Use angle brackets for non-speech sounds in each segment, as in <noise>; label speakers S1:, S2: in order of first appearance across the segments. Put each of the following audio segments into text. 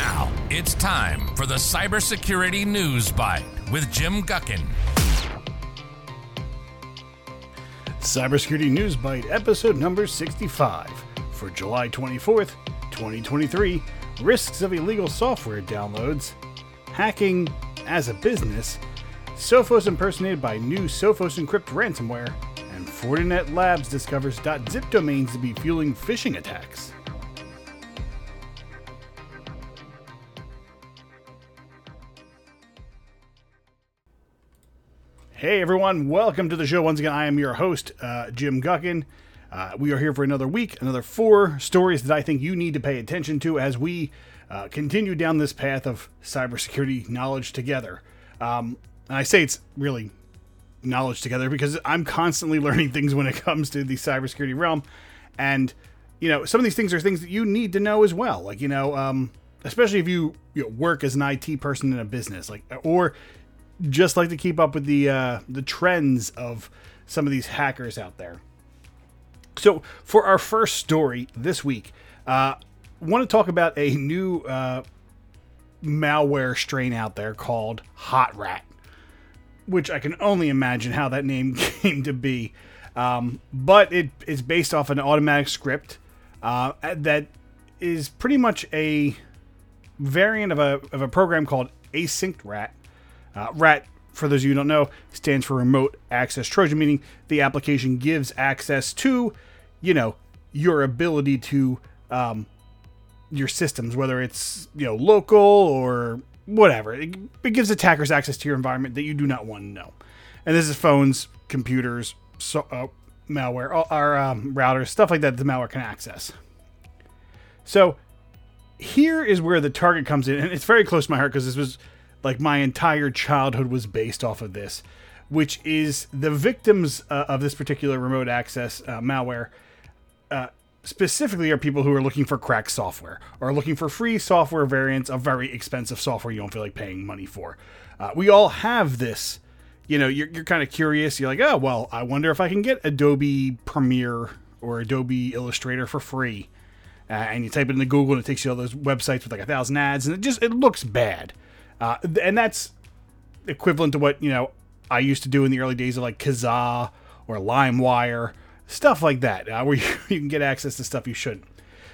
S1: Now it's time for the Cybersecurity News Bite with Jim Guckin.
S2: Cybersecurity News Bite, episode number 65 for July 24th, 2023. Risks of illegal software downloads, hacking as a business, Sophos impersonated by new Sophos Encrypt ransomware, and Fortinet Labs discovers .zip domains to be fueling phishing attacks. Hey everyone, welcome to the show. Once again, I am your host, uh, Jim Guckin. Uh, we are here for another week, another four stories that I think you need to pay attention to as we uh, continue down this path of cybersecurity knowledge together. Um, and I say it's really knowledge together because I'm constantly <laughs> learning things when it comes to the cybersecurity realm. And, you know, some of these things are things that you need to know as well. Like, you know, um, especially if you, you know, work as an IT person in a business, like, or just like to keep up with the uh, the trends of some of these hackers out there. So, for our first story this week, uh, want to talk about a new uh, malware strain out there called HotRat, which I can only imagine how that name <laughs> came to be. Um, but it is based off an automatic script uh, that is pretty much a variant of a, of a program called AsyncRAT. Uh, RAT, for those of you who don't know, stands for Remote Access Trojan, meaning the application gives access to, you know, your ability to um, your systems, whether it's you know local or whatever. It, it, gives attackers access to your environment that you do not want to know. And this is phones, computers, so, uh, malware, our um, routers, stuff like that. The malware can access. So here is where the target comes in, and it's very close to my heart because this was like my entire childhood was based off of this, which is the victims uh, of this particular remote access uh, malware. Uh, specifically are people who are looking for cracked software or looking for free software variants of very expensive software you don't feel like paying money for. Uh, we all have this. You know, you're, you're kind of curious. You're like, oh, well, I wonder if I can get Adobe Premiere or Adobe Illustrator for free. Uh, and you type it into Google and it takes you all those websites with like a thousand ads and it just it looks bad. Uh, and that's equivalent to what, you know, I used to do in the early days of like Kazaa or LimeWire stuff like that, uh, <laughs> where you, you, can get access to stuff you shouldn't.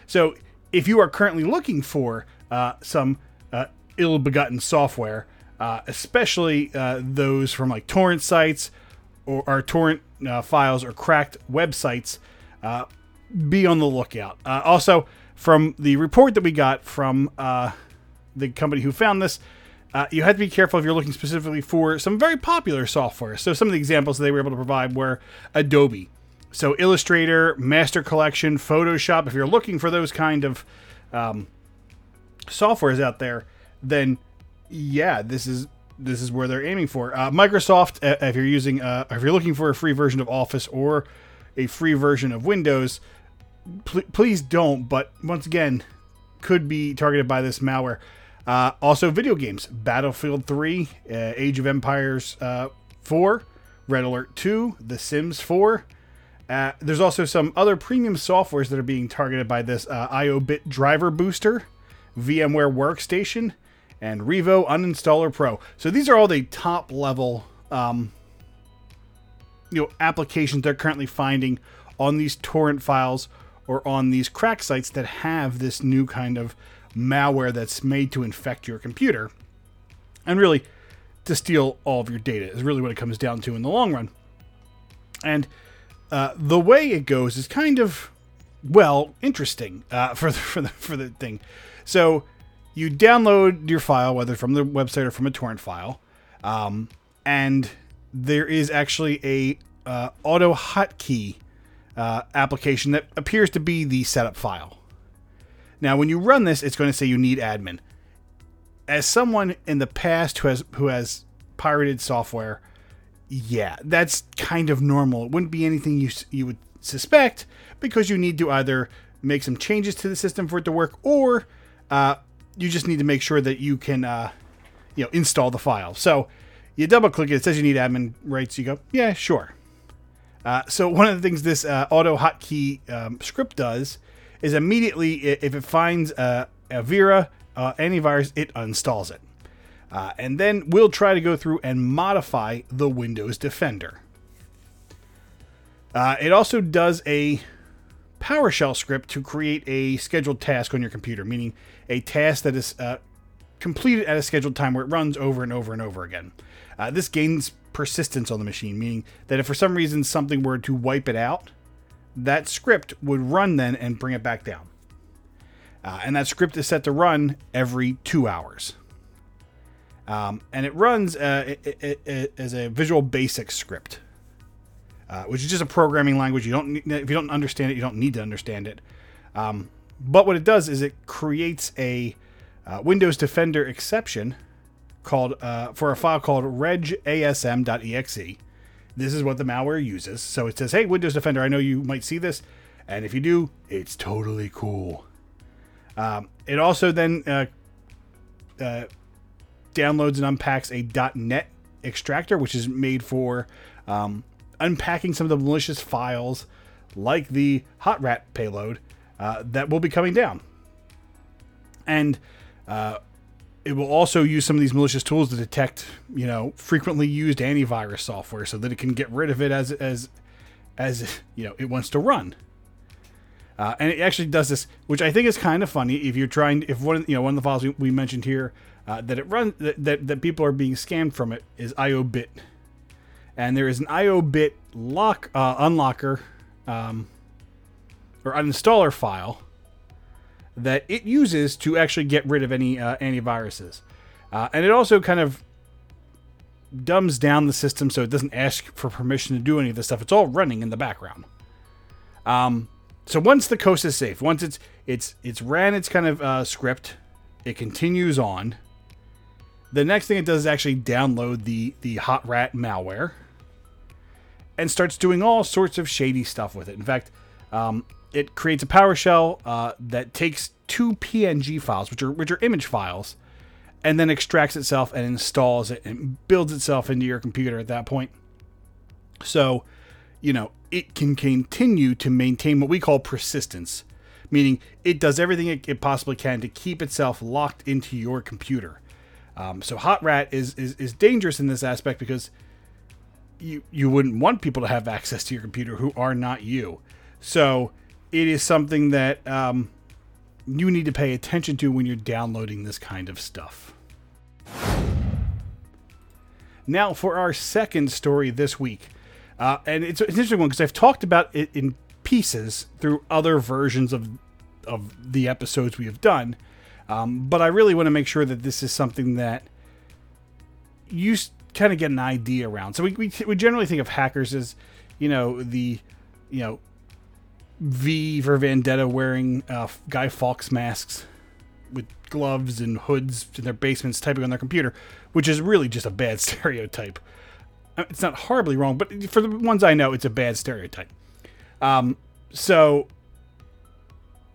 S2: So, if you are currently looking for uh, some uh, ill-begotten software, uh, especially uh, those from like torrent sites or, or torrent files or cracked websites, be on the lookout. also, from the report that we got from the company who found this, uh, you have to be careful if you're looking specifically for some very popular software. So some of the examples they were able to provide were Adobe, so Illustrator, Master Collection, Photoshop. If you're looking for those kind of um, softwares out there, then yeah, this is this is where they're aiming for. Uh, Microsoft, uh, if you're using, uh, if you're looking for a free version of Office or a free version of Windows, pl- please don't. But once again, could be targeted by this malware. Uh, also, video games: Battlefield 3, uh, Age of Empires uh, 4, Red Alert 2, The Sims 4. Uh, there's also some other premium softwares that are being targeted by this uh, IOBit Driver Booster, VMware Workstation, and Revo Uninstaller Pro. So these are all the top level um, you know applications they're currently finding on these torrent files or on these crack sites that have this new kind of malware that's made to infect your computer and really to steal all of your data is really what it comes down to in the long run. And uh, the way it goes is kind of well interesting uh, <laughs> for the, for the for the thing. So you download your file, whether from the website or from a torrent file, um, and there is actually a uh, AutoHotkey uh, application that appears to be the setup file. Now, when you run this, it's going to say you need admin. As someone in the past who has who has pirated software, yeah, that's kind of normal. It wouldn't be anything you you would suspect because you need to either make some changes to the system for it to work, or uh, you just need to make sure that you can, uh, you know, install the file. So you double click it. It says you need admin rights. You go, yeah, sure. Uh, so one of the things this uh, AutoHotkey um, script does is immediately if it finds a, Avira uh, antivirus, it uninstalls it. Uh, and then we'll try to go through and modify the Windows Defender. Uh, it also does a PowerShell script to create a scheduled task on your computer, meaning a task that is uh, completed at a scheduled time where it runs over and over and over again. Uh, this gains persistence on the machine, meaning that if for some reason something were to wipe it out, that script would run then and bring it back down. Uh, and that script is set to run every two hours. Um, and it runs uh, it, it, it, as a Visual Basic script, uh, which is just a programming language. You don't if you don't understand it, you don't need to understand it. Um, but what it does is it creates a uh, Windows Defender exception called uh, for a file called regasm.exe. This is what the malware uses. So it says, "Hey, Windows Defender, I know you might see this, and if you do, it's totally cool." Um, it also then uh, uh, downloads and unpacks a .NET extractor, which is made for um, unpacking some of the malicious files, like the HotRat payload uh, that will be coming down. And uh, it will also use some of these malicious tools to detect, you know, frequently used antivirus software, so that it can get rid of it as as as you know it wants to run. Uh, and it actually does this, which I think is kind of funny. If you're trying, if one, you know, one of the files we, we mentioned here uh, that it runs, that, that, that people are being scammed from it is IOBit, and there is an IOBit lock uh, unlocker um, or uninstaller file that it uses to actually get rid of any uh, antiviruses, uh, and it also kind of dumbs down the system so it doesn't ask for permission to do any of this stuff. It's all running in the background. Um, so once the coast is safe, once it's it's it's ran its kind of uh, script, it continues on. The next thing it does is actually download the the HotRat malware and starts doing all sorts of shady stuff with it. In fact, um, it creates a PowerShell uh, that takes two PNG files, which are which are image files, and then extracts itself and installs it and builds itself into your computer at that point. So, you know, it can continue to maintain what we call persistence, meaning it does everything it, it possibly can to keep itself locked into your computer. Um, so HotRat is, is is dangerous in this aspect because you you wouldn't want people to have access to your computer who are not you. So it is something that um, you need to pay attention to when you're downloading this kind of stuff. Now for our second story this week. Uh, and it's, an interesting one because I've talked about it in pieces through other versions of of the episodes we have done. Um, but I really want to make sure that this is something that you kind of get an idea around. So we, we, we generally think of hackers as, you know, the, you know, V for Vendetta wearing uh, Guy Fawkes masks with gloves and hoods in their basements typing on their computer, which is really just a bad <laughs> stereotype. Uh, it's not horribly wrong, but for the ones I know, it's a bad stereotype. Um, so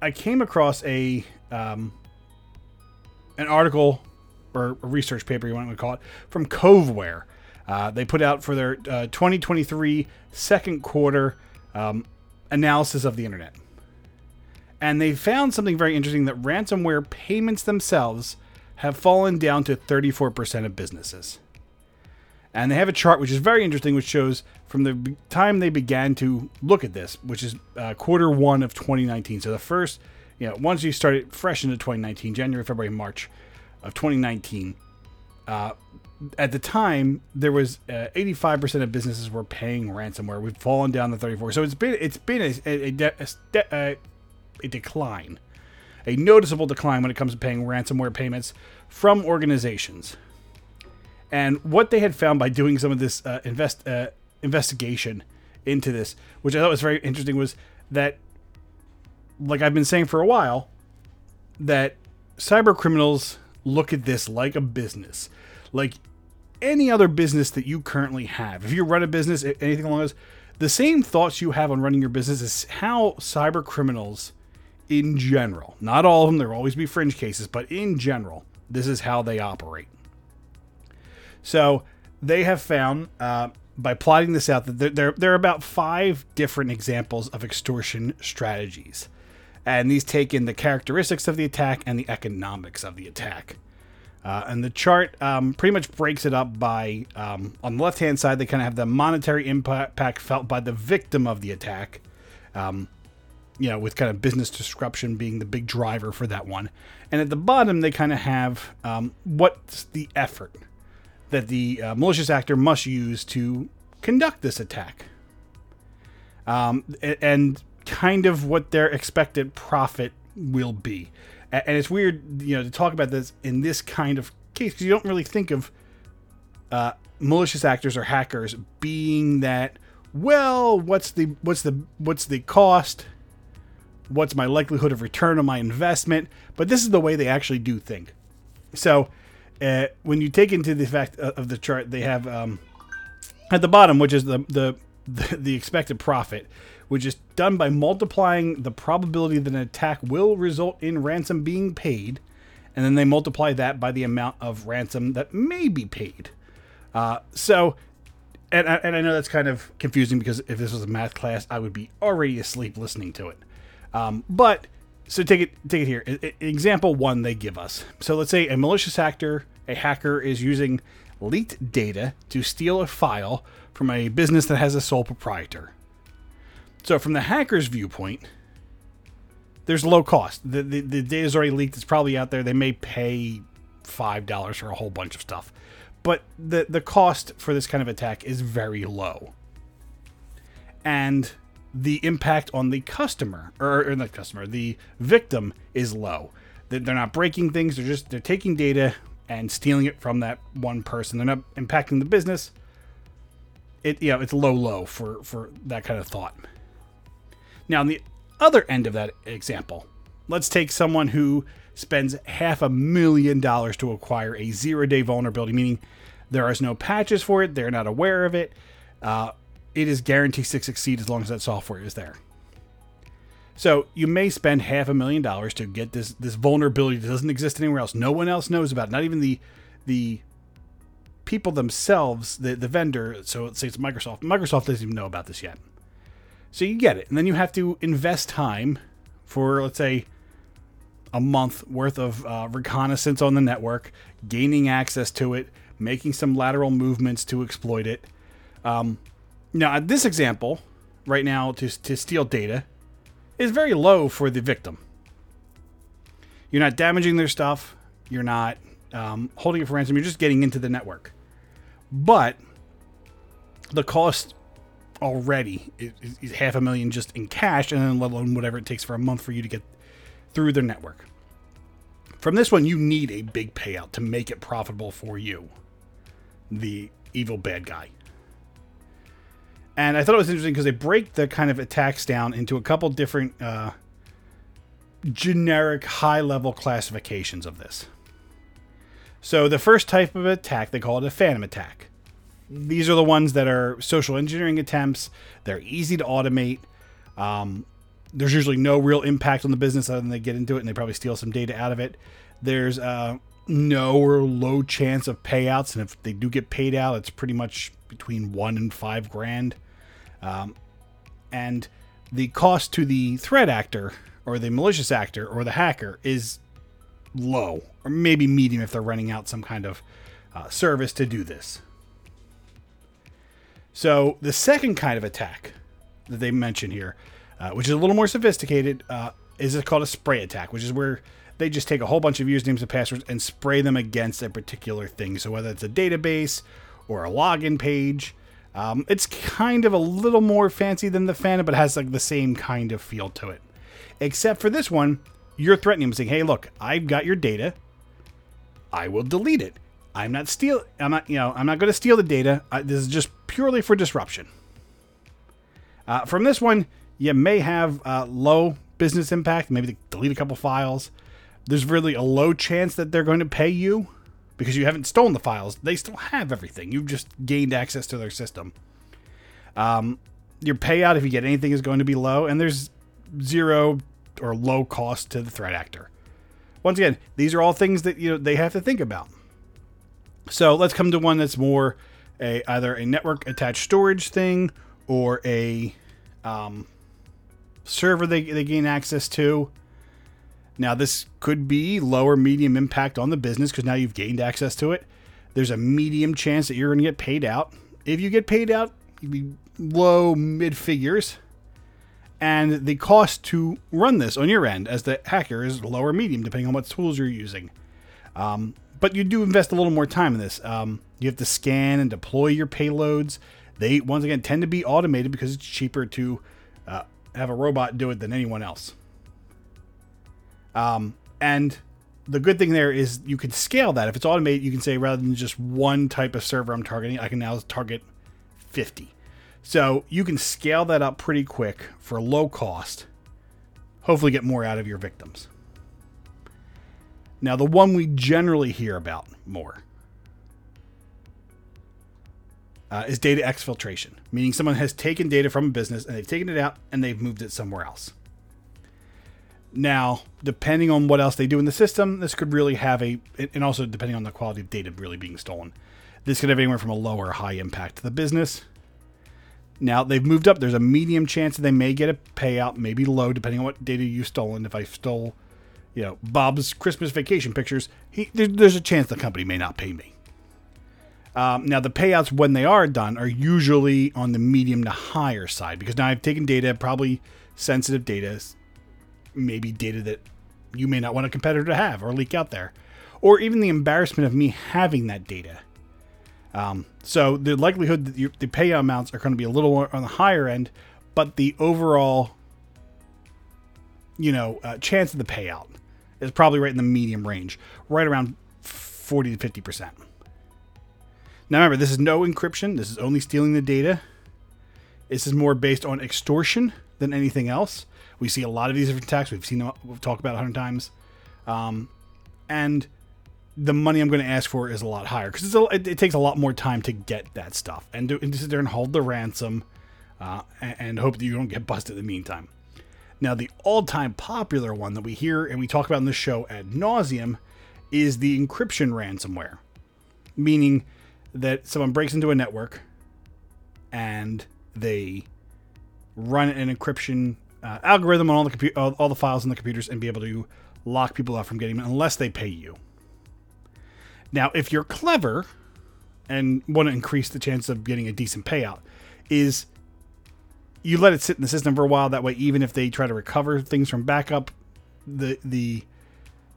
S2: I came across a um, an article or a research paper, you want to call it, from Coveware. Uh, they put out for their uh, 2023 second quarter um, analysis of the internet. And they found something very interesting that ransomware payments themselves have fallen down to 34% of businesses. And they have a chart which is very interesting, which shows from the time they began to look at this, which is uh, quarter one of 2019. So the first, you know, once you started fresh into 2019, January, February, March of 2019, uh, at the time there was uh, 85% of businesses were paying ransomware. We've fallen down to 34. So it's been it's been a a, a, a, a decline, a noticeable decline when it comes to paying ransomware payments from organizations. And what they had found by doing some of this uh, invest uh, investigation into this, which I thought was very interesting, was that, like I've been saying for a while, that cyber criminals look at this like a business, like any other business that you currently have. If you run a business, anything along those, the same thoughts you have on running your business is how cyber criminals, in general, not all of them, there will always be fringe cases, but in general, this is how they operate. So they have found uh, by plotting this out that there, there, there are about five different examples of extortion strategies. and these take in the characteristics of the attack and the economics of the attack. Uh, and the chart um, pretty much breaks it up by um, on the left hand side, they kind of have the monetary impact felt by the victim of the attack. Um, you know, with kind of business disruption being the big driver for that one. And at the bottom, they kind of have um, what's the effort that the uh, malicious actor must use to conduct this attack. Um, and kind of what their expected profit will be. And it's weird, you know, to talk about this in this kind of case because you don't really think of uh, malicious actors or hackers being that. Well, what's the what's the what's the cost? What's my likelihood of return on my investment? But this is the way they actually do think. So, uh, when you take into the fact of the chart, they have um, at the bottom, which is the the the, the expected profit, which is done by multiplying the probability that an attack will result in ransom being paid, and then they multiply that by the amount of ransom that may be paid. Uh, so, and, and I know that's kind of confusing because if this was a math class, I would be already asleep listening to it. Um, but so take it take it here. example one they give us. So let's say a malicious actor, a hacker is using leaked data to steal a file from a business that has a sole proprietor. So, from the hacker's viewpoint, there's low cost. The, the, the data is already leaked. It's probably out there. They may pay $5 for a whole bunch of stuff. But the, the cost for this kind of attack is very low. And the impact on the customer, or, or customer, the victim is low. They're not breaking things. They're just, they're taking data and stealing it from that one person. They're not impacting the business it you know it's low low for for that kind of thought. Now on the other end of that example, let's take someone who spends half a million dollars to acquire a zero day vulnerability, meaning there is no patches for it, they're not aware of it. Uh, it is guaranteed to succeed as long as that software is there. So you may spend half a million dollars to get this this vulnerability that doesn't exist anywhere else. No one else knows about. It. Not even the the people themselves, the, the vendor, so let's say it's Microsoft, Microsoft doesn't even know about this yet. So you get it. And then you have to invest time for, let's say, a month worth of uh, reconnaissance on the network, gaining access to it, making some lateral movements to exploit it. Um, now, this example, right now, to, to steal data, is very low for the victim. You're not damaging their stuff. You're not um, holding it for ransom. You're just getting into the network. But the cost already is, half a million just in cash, and then let alone whatever it takes for a month for you to get through their network. From this one, you need a big payout to make it profitable for you, the evil bad guy. And I thought it was interesting because they break the kind of attacks down into a couple different uh, generic high level classifications of this. So the first type of attack, they call it a phantom attack. These are the ones that are social engineering attempts. They're easy to automate. Um, there's usually no real impact on the business other than they get into it and they probably steal some data out of it. There's uh, no or low chance of payouts, and if they do get paid out, it's pretty much between one and five grand. Um, and the cost to the threat actor or the malicious actor or the hacker is low, or maybe medium if they're running out some kind of uh, service to do this. So the second kind of attack that they mention here, uh, which is a little more sophisticated, uh, is called a spray attack, which is where they just take a whole bunch of usernames and passwords and spray them against a particular thing. So whether it's a database or a login page, um, it's kind of a little more fancy than the Phantom, but has like the same kind of feel to it. Except for this one, you're threatening them, saying, "Hey, look, I've got your data. I will delete it. I'm not steal. I'm not. You know, I'm not going to steal the data. I, this is just purely for disruption." Uh, from this one, you may have uh, low business impact. Maybe delete a couple files. There's really a low chance that they're going to pay you because you haven't stolen the files. They still have everything. You've just gained access to their system. Um, your payout, if you get anything, is going to be low, and there's zero or low cost to the threat actor. Once again, these are all things that you know they have to think about. So let's come to one that's more a either a network attached storage thing or a um, server they, they gain access to. Now, this could be lower medium impact on the business because now you've gained access to it. There's a medium chance that you're going to get paid out. If you get paid out, you'd be low mid figures. And the cost to run this on your end as the hacker is lower medium, depending on what tools you're using. Um, but you do invest a little more time in this. Um, you have to scan and deploy your payloads. They, once again, tend to be automated because it's cheaper to uh, have a robot do it than anyone else. Um, and the good thing there is you can scale that. If it's automated, you can say rather than just one type of server I'm targeting, I can now target 50. So you can scale that up pretty quick for low cost. Hopefully, get more out of your victims. Now, the one we generally hear about more uh, is data exfiltration, meaning someone has taken data from a business and they've taken it out and they've moved it somewhere else. Now, depending on what else they do in the system, this could really have a, and also depending on the quality of data really being stolen, this could have anywhere from a low or high impact to the business. Now they've moved up. There's a medium chance that they may get a payout, maybe low, depending on what data you've stolen. If I stole, you know, Bob's Christmas vacation pictures, he, there's a chance the company may not pay me. Um, now, the payouts when they are done are usually on the medium to higher side because now I've taken data, probably sensitive data, maybe data that you may not want a competitor to have or leak out there, or even the embarrassment of me having that data. Um, so the likelihood that you, the payout amounts are going to be a little on the higher end, but the overall, you know, uh, chance of the payout is probably right in the medium range, right around 40 to 50 percent. Now remember, this is no encryption. This is only stealing the data. This is more based on extortion than anything else. We see a lot of these different attacks. We've seen them. We've talked about a hundred times, um, and the money I'm going to ask for is a lot higher because it, it, takes a lot more time to get that stuff and to, and sit there and hold the ransom uh, and, and hope that you don't get busted in the meantime. Now, the all-time popular one that we hear and we talk about in this show ad nauseum is the encryption ransomware, meaning that someone breaks into a network and they run an encryption uh, algorithm on all the compu- all, all, the files in the computers and be able to lock people out from getting them unless they pay you. Now, if you're clever and want to increase the chance of getting a decent payout, is you let it sit in the system for a while. That way, even if they try to recover things from backup, the the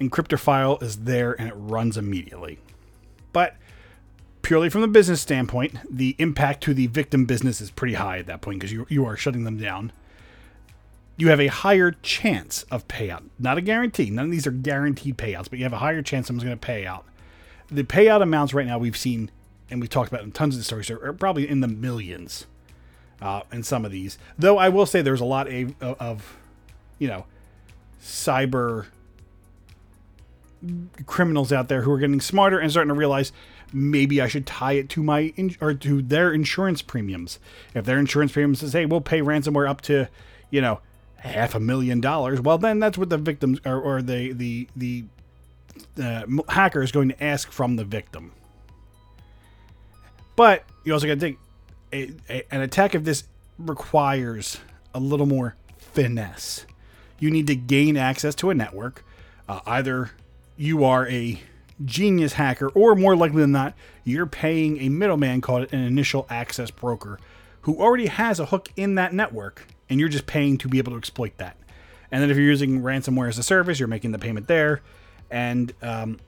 S2: encryptor file is there and it runs immediately. But purely from the business standpoint, the impact to the victim business is pretty high at that point because you, you are shutting them down. You have a higher chance of payout. Not a guarantee. None of these are guaranteed payouts, but you have a higher chance someone's going to pay out. The payout amounts right now we've seen, and we've talked about in tons of the stories, are, probably in the millions uh, in some of these. Though I will say there's a lot of, of you know, cyber criminals out there who are getting smarter and starting to realize maybe I should tie it to my in- or to their insurance premiums. If their insurance premiums says, "Hey, we'll pay ransomware up to, you know, half a million dollars," well, then that's what the victims or, or the the the uh, hacker is going to ask from the victim. But you also got to think a, a, an attack of this requires a little more finesse. You need to gain access to a network. Uh, either you are a genius hacker, or more likely than not, you're paying a middleman called an initial access broker who already has a hook in that network, and you're just paying to be able to exploit that. And then if you're using ransomware as a service, you're making the payment there, and um,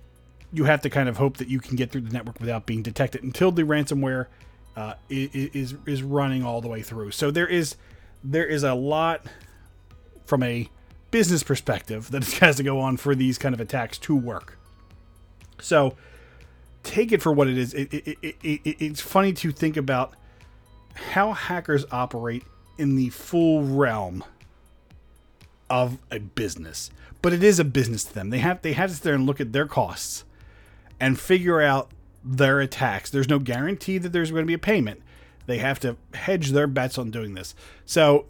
S2: you have to kind of hope that you can get through the network without being detected until the ransomware uh, is is running all the way through. So there is there is a lot from a business perspective that <laughs> has to go on for these kind of attacks to work. So take it for what it is. It, it, it, it's funny to think about how hackers operate in the full realm of a business. But it is a business to them. They have they have to sit there and look at their costs and figure out their attacks. There's no guarantee that there's going to be a payment. They have to hedge their bets on doing this. So,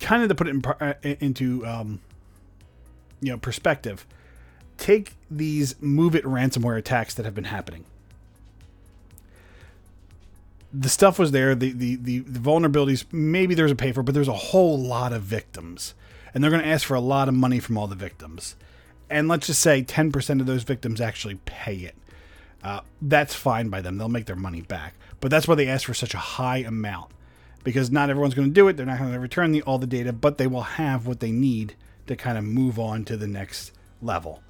S2: kind of to put it in, uh, into um, you know perspective, take these MOVEit ransomware attacks that have been happening. the stuff was there, the, the, the, the vulnerabilities, maybe there's a pay for, but there's a whole lot of victims. And they're going to ask for a lot of money from all the victims. And let's just say 10% of those victims actually pay it. Uh, that's fine by them. They'll make their money back. But that's why they ask for such a high amount. Because not everyone's going to do it. They're not going to return the, all the data, but they will have what they need to kind of move on to the next level.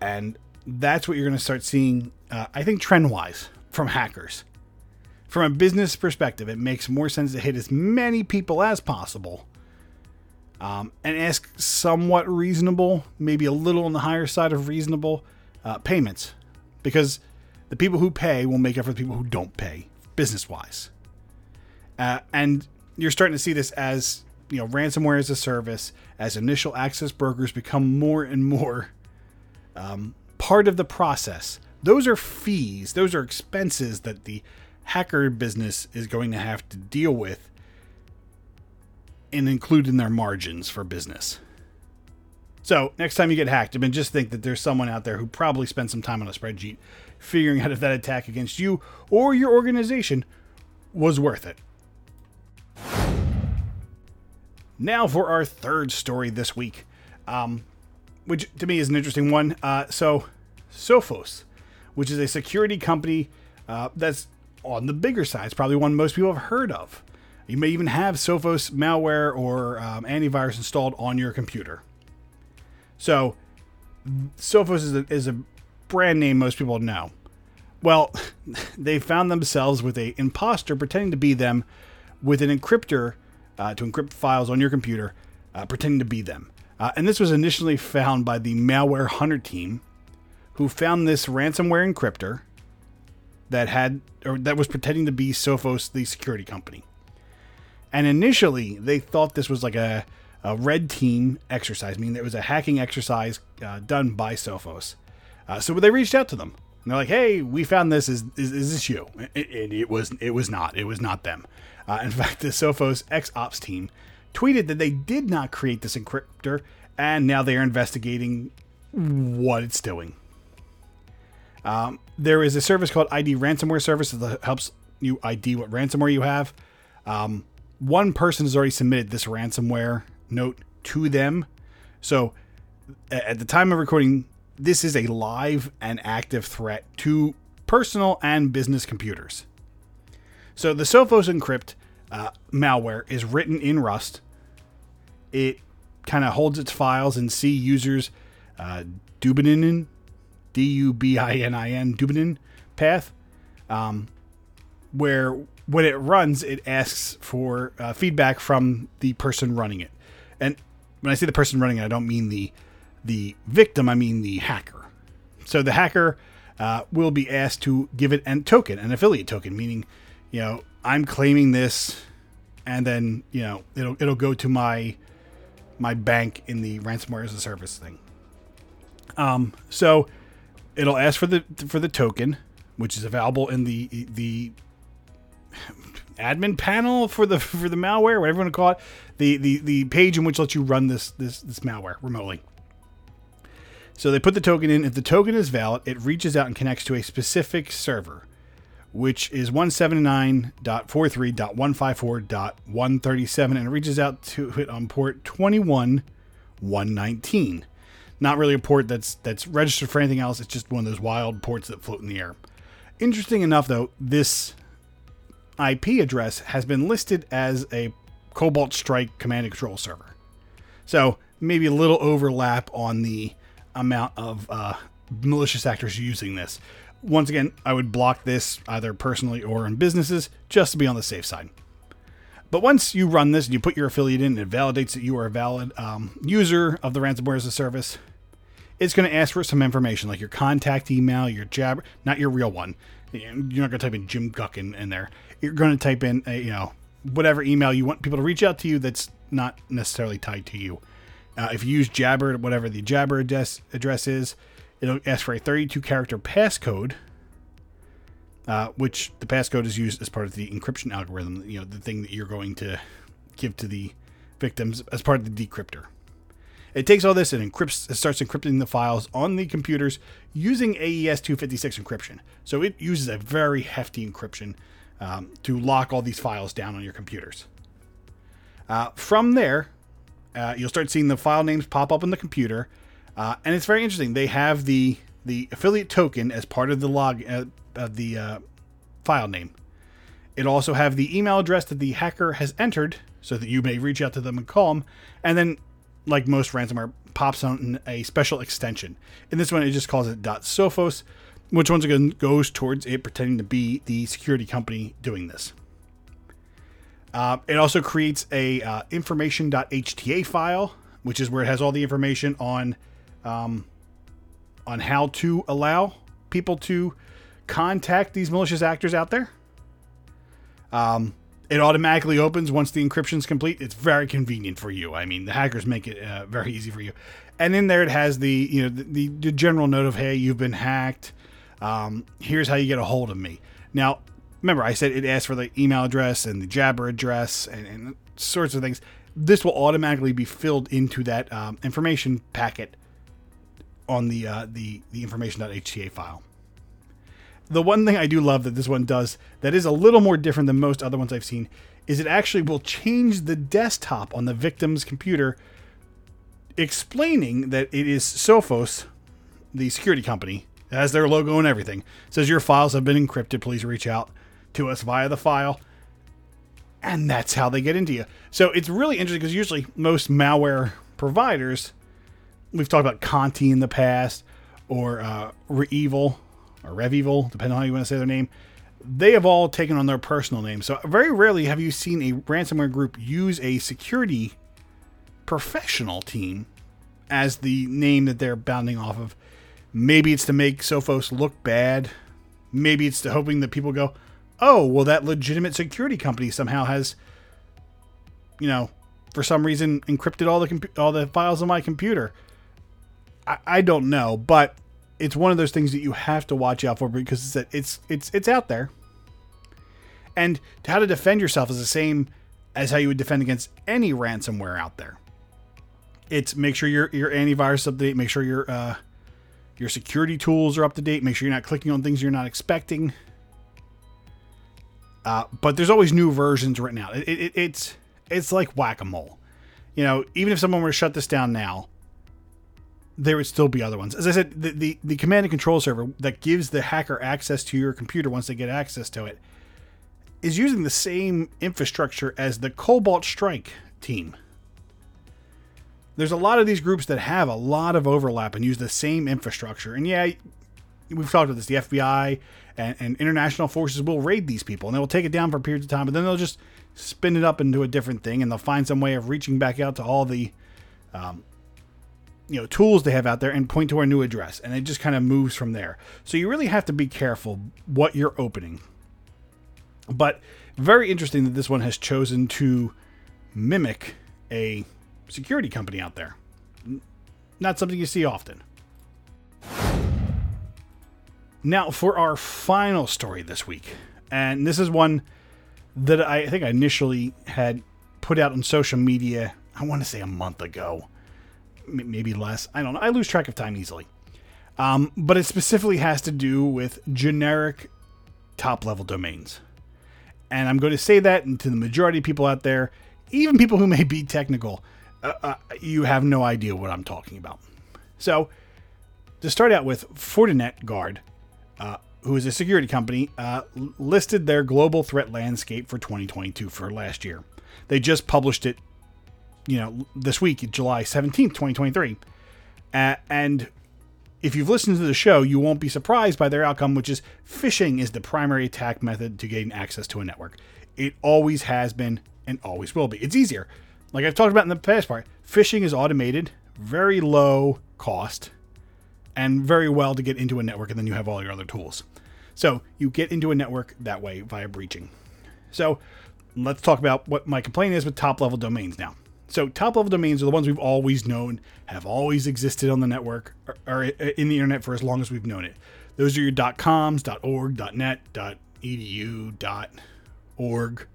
S2: And that's what you're going to start seeing, uh, I think, trend wise from hackers. From a business perspective, it makes more sense to hit as many people as possible um, and ask somewhat reasonable, maybe a little on the higher side of reasonable uh, payments. Because the people who pay will make up for the people who don't pay, business wise. Uh, and you're starting to see this as you know ransomware as a service, as initial access brokers become more and more um, part of the process. Those are fees, those are expenses that the hacker business is going to have to deal with and include in their margins for business. So next time you get hacked, I mean, just think that there's someone out there who probably spent some time on a spreadsheet figuring out if that attack against you or your organization was worth it. Now for our third story this week, um, which to me is an interesting one. Uh, so, Sophos, which is a security company uh, that's on the bigger side, it's probably one most people have heard of. You may even have Sophos malware or um, antivirus installed on your computer. So, Sophos is a, is a brand name most people know. Well, <laughs> they found themselves with a imposter pretending to be them with an encryptor uh, to encrypt files on your computer, uh, pretending to be them. Uh, and this was initially found by the malware hunter team, who found this ransomware encryptor that had or that was pretending to be Sophos, the security company. And initially, they thought this was like a, a red team exercise, meaning it was a hacking exercise uh, done by Sophos. Uh, so they reached out to them. And they're like, "Hey, we found this. Is is, is this you?" And it, was it was not. It was not them. Uh, in <laughs> fact, the Sophos X Ops team tweeted that they did not create this encryptor, and now they are investigating what it's doing. Um, there is a service called ID Ransomware Service that helps you ID what ransomware you have. Um, one person has already submitted this ransomware note to them. So at the time of recording, this is a live and active threat to personal and business computers. So the Sophos Encrypt uh, malware is written in Rust. It kind of holds its files in C users uh, Dubinin, D U B I N I N, Dubinin path, um, where when it runs, it asks for uh, feedback from the person running it. And when I say the person running it, I don't mean the the victim. I mean the hacker. So the hacker uh, will be asked to give it a token, an affiliate token, meaning, you know, I'm claiming this, and then you know it'll it'll go to my my bank in the ransomware as a service thing. Um, so it'll ask for the for the token, which is available in the the admin panel for the for the malware, whatever you want to call it, the the the page in which lets you run this this this malware remotely. So they put the token in. If the token is valid, it reaches out and connects to a specific server, which is 179.43.154.137, and it reaches out to it on port 21119. Not really a port that's that's registered for anything else. It's just one of those wild ports that float in the air. Interesting enough, though, this IP address has been listed as a Cobalt Strike command and control server. So maybe a little overlap on the amount of uh, malicious actors using this. Once again, I would block this either personally or in businesses just to be on the safe side. But once you run this and you put your affiliate in, and it validates that you are a valid um, user of the ransomware as a service. It's going to ask for some information like your contact email, your jab, not your real one. You're not going to type in Jim Guckin in there you're going to type in, a, you know, whatever email you want people to reach out to you that's not necessarily tied to you. Uh, if you use Jabber, whatever the Jabber address, address is, it'll ask for a 32 character passcode, uh, which the passcode is used as part of the encryption algorithm, you know, the thing that you're going to give to the victims as part of the decryptor. It takes all this and encrypts, it starts encrypting the files on the computers using AES 256 encryption. So it uses a very hefty encryption um, to lock all these files down on your computers. Uh, from there, uh, you'll start seeing the file names pop up on the computer, uh, and it's very interesting. They have the the affiliate token as part of the log uh, of the uh, file name. It also have the email address that the hacker has entered, so that you may reach out to them and call them. And then, like most ransomware, pops on a special extension. In this one, it just calls it .sophos, which once again goes towards it pretending to be the security company doing this. Uh, it also creates a uh, information.hta file, which is where it has all the information on um, on how to allow people to contact these malicious actors out there. Um, it automatically opens once the encryption is complete. It's very convenient for you. I mean, the hackers make it uh, very easy for you. And in there, it has the you know the, the general note of hey, you've been hacked. Um, here's how you get a hold of me. Now, remember, I said it asks for the email address and the Jabber address and, and sorts of things. This will automatically be filled into that um, information packet on the uh, the the information.hta file. The one thing I do love that this one does that is a little more different than most other ones I've seen is it actually will change the desktop on the victim's computer, explaining that it is Sophos, the security company, has their logo and everything. It says your files have been encrypted. Please reach out to us via the file. And that's how they get into you. So it's really interesting because usually most malware providers we've talked about Conti in the past, or uh, REvil, or RevEvil, depending on how you want to say their name. They have all taken on their personal name. So very rarely have you seen a ransomware group use a security professional team as the name that they're bounding off of. Maybe it's to make Sophos look bad. Maybe it's to hoping that people go, oh, well, that legitimate security company somehow has, you know, for some reason encrypted all the comp- all the files on my computer. I, I don't know, but it's one of those things that you have to watch out for because it's it's it's it's out there. And how to defend yourself is the same as how you would defend against any ransomware out there. It's make sure your your antivirus update, make sure your uh, your security tools are up to date, make sure you're not clicking on things you're not expecting. Uh, but there's always new versions written out. It, it, it's it's like whack a mole. You know, even if someone were to shut this down now, there would still be other ones. As I said, the, the, the command and control server that gives the hacker access to your computer once they get access to it is using the same infrastructure as the Cobalt Strike team. There's a lot of these groups that have a lot of overlap and use the same infrastructure. And yeah, we've talked about this. The FBI and, and international forces will raid these people and they will take it down for periods of time, but then they'll just spin it up into a different thing and they'll find some way of reaching back out to all the um, you know tools they have out there and point to our new address and it just kind of moves from there so you really have to be careful what you're opening but very interesting that this one has chosen to mimic a security company out there not something you see often now for our final story this week and this is one that i think i initially had put out on social media i want to say a month ago maybe less. I don't know. I lose track of time easily. Um, but it specifically has to do with generic top level domains. And I'm going to say that and to the majority of people out there, even people who may be technical, uh, uh, you have no idea what I'm talking about. So, to start out with, Fortinet Guard, uh, who is a security company, uh, listed their global threat landscape for 2022 for last year. They just published it you know, this week, July 17th, 2023. Uh, and if you've listened to the show, you won't be surprised by their outcome, which is phishing is the primary attack method to gain access to a network. It always has been and always will be. It's easier. Like I've talked about in the past part, phishing is automated, very low cost, and very well to get into a network, and then you have all your other tools. So you get into a network that way via breaching. So let's talk about what my complaint is with top level domains now. So top level domains are the ones we've always known, have always existed on the network or, or in the internet for as long as we've known it. Those are your .coms, .org, .net, .edu, .org,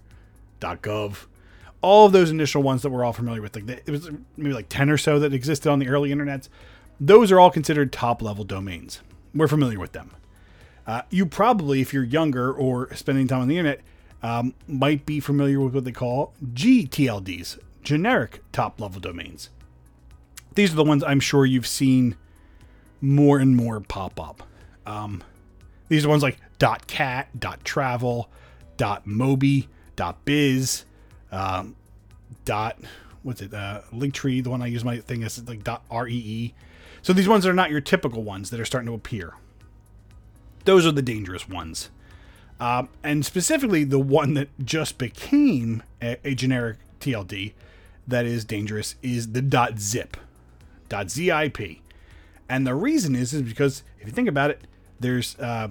S2: .gov. All of those initial ones that we're all familiar with, like it was maybe like 10 or so that existed on the early internets. Those are all considered top level domains. We're familiar with them. Uh, you probably, if you're younger or spending time on the internet, um, might be familiar with what they call GTLDs, generic top level domains. These are the ones I'm sure you've seen more and more pop up. Um, these are ones like .cat, .travel, .mobi, .biz, um, dot what's it uh, Linktree. The one I use my thing is like dot .ree. So these ones are not your typical ones that are starting to appear. Those are the dangerous ones. Um, and specifically, the one that just became a, a, generic TLD that is dangerous is the dot .zip, dot .zip. And the reason is, is because if you think about it, there's uh,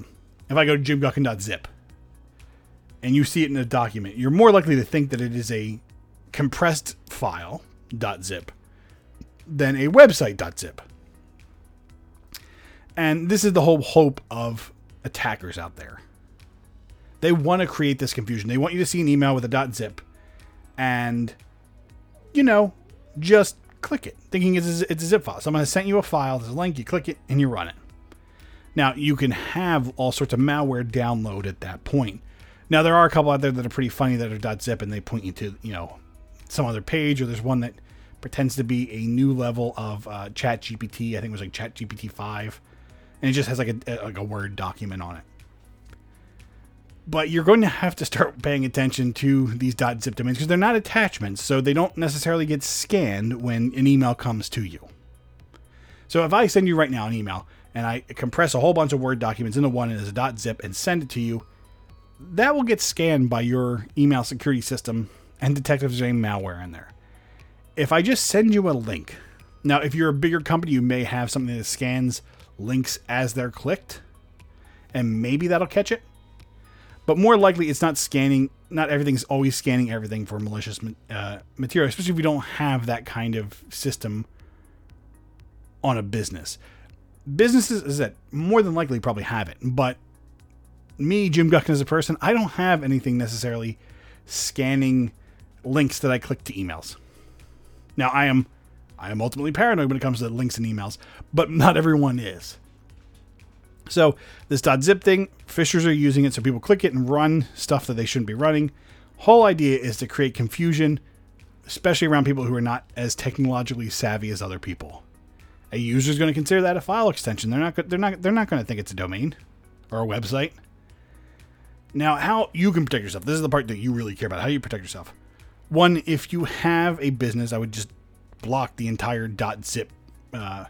S2: if I go to jimguckin.zip and you see it in a document, you're more likely to think that it is a compressed file .zip than a website .zip. And this is the whole hope of attackers out there. They want to create this confusion. They want you to see an email with a .zip and you know, just click it, thinking it's a, it's a zip file. Someone has sent you a file, there's a link, you click it, and you run it. Now, you can have all sorts of malware download at that point. Now, there are a couple out there that are pretty funny that are .zip and they point you to, you know, some other page, or there's one that pretends to be a new level of uh, Chat GPT. I think it was like Chat GPT 5. And it just has like a, like a Word document on it but you're going to have to start paying attention to these .zip domains because they're not attachments, so they don't necessarily get scanned when an email comes to you. So if I send you right now an email and I compress a whole bunch of Word documents into one as a .zip and send it to you, that will get scanned by your email security system and detect if there's any malware in there. If I just send you a link, now if you're a bigger company, you may have something that scans links as they're clicked, and maybe that'll catch it but more likely it's not scanning not everything's always scanning everything for malicious uh, material especially if we don't have that kind of system on a business businesses is that more than likely probably have it but me jim guckin as a person i don't have anything necessarily scanning links that i click to emails now i am i am ultimately paranoid when it comes to links and emails but not everyone is so this .zip thing, phishers are using it so people click it and run stuff that they shouldn't be running. Whole idea is to create confusion, especially around people who are not as technologically savvy as other people. A user is going to consider that a file extension. They're not. They're not. They're not going to think it's a domain or a website. Now, how you can protect yourself. This is the part that you really care about. How you protect yourself. One, if you have a business, I would just block the entire .zip uh,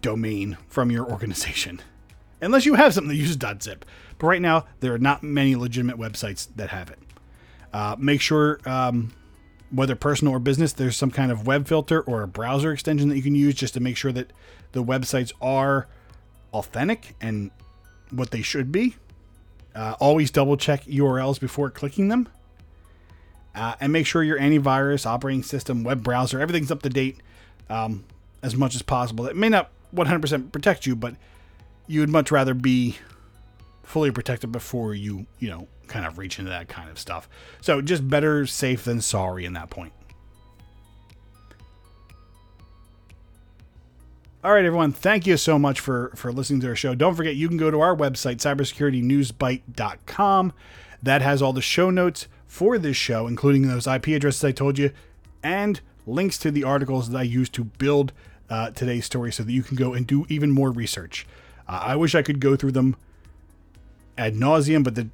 S2: domain from your organization <laughs> unless you have something that uses .zip. But right now, there are not many legitimate websites that have it. Uh, make sure, um, whether personal or business, there's some kind of web filter or a browser extension that you can use just to make sure that the websites are authentic and what they should be. Uh, always double check URLs before clicking them. Uh, and make sure your antivirus, operating system, web browser, everything's up to date um, as much as possible. It may not 100% protect you, but you would much rather be fully protected before you, you know, kind of reach into that kind of stuff. So just better safe than sorry in that point. All right, everyone. Thank you so much for for listening to our show. Don't forget, you can go to our website, cybersecuritynewsbite.com. That has all the show notes for this show, including those IP addresses I told you, and links to the articles that I used to build uh, today's story so that you can go and do even more research. Uh, I wish I could go through them ad nauseum, but the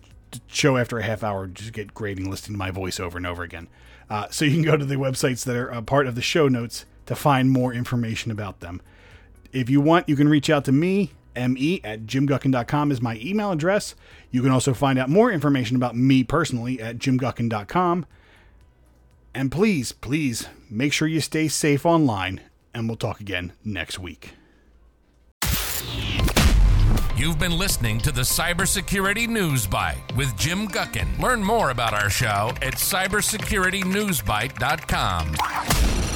S2: show after a half hour just get grating listening to my voice over and over again. Uh, so you can go to the websites that are a part of the show notes to find more information about them. If you want, you can reach out to me. Me at jimguckin.com is my email address. You can also find out more information about me personally at jimguckin.com. And please, please make sure you stay safe online, and we'll talk again next week.
S1: You've been listening to the Cybersecurity News Bite with Jim Guckin. Learn more about our show at cybersecuritynewsbite.com.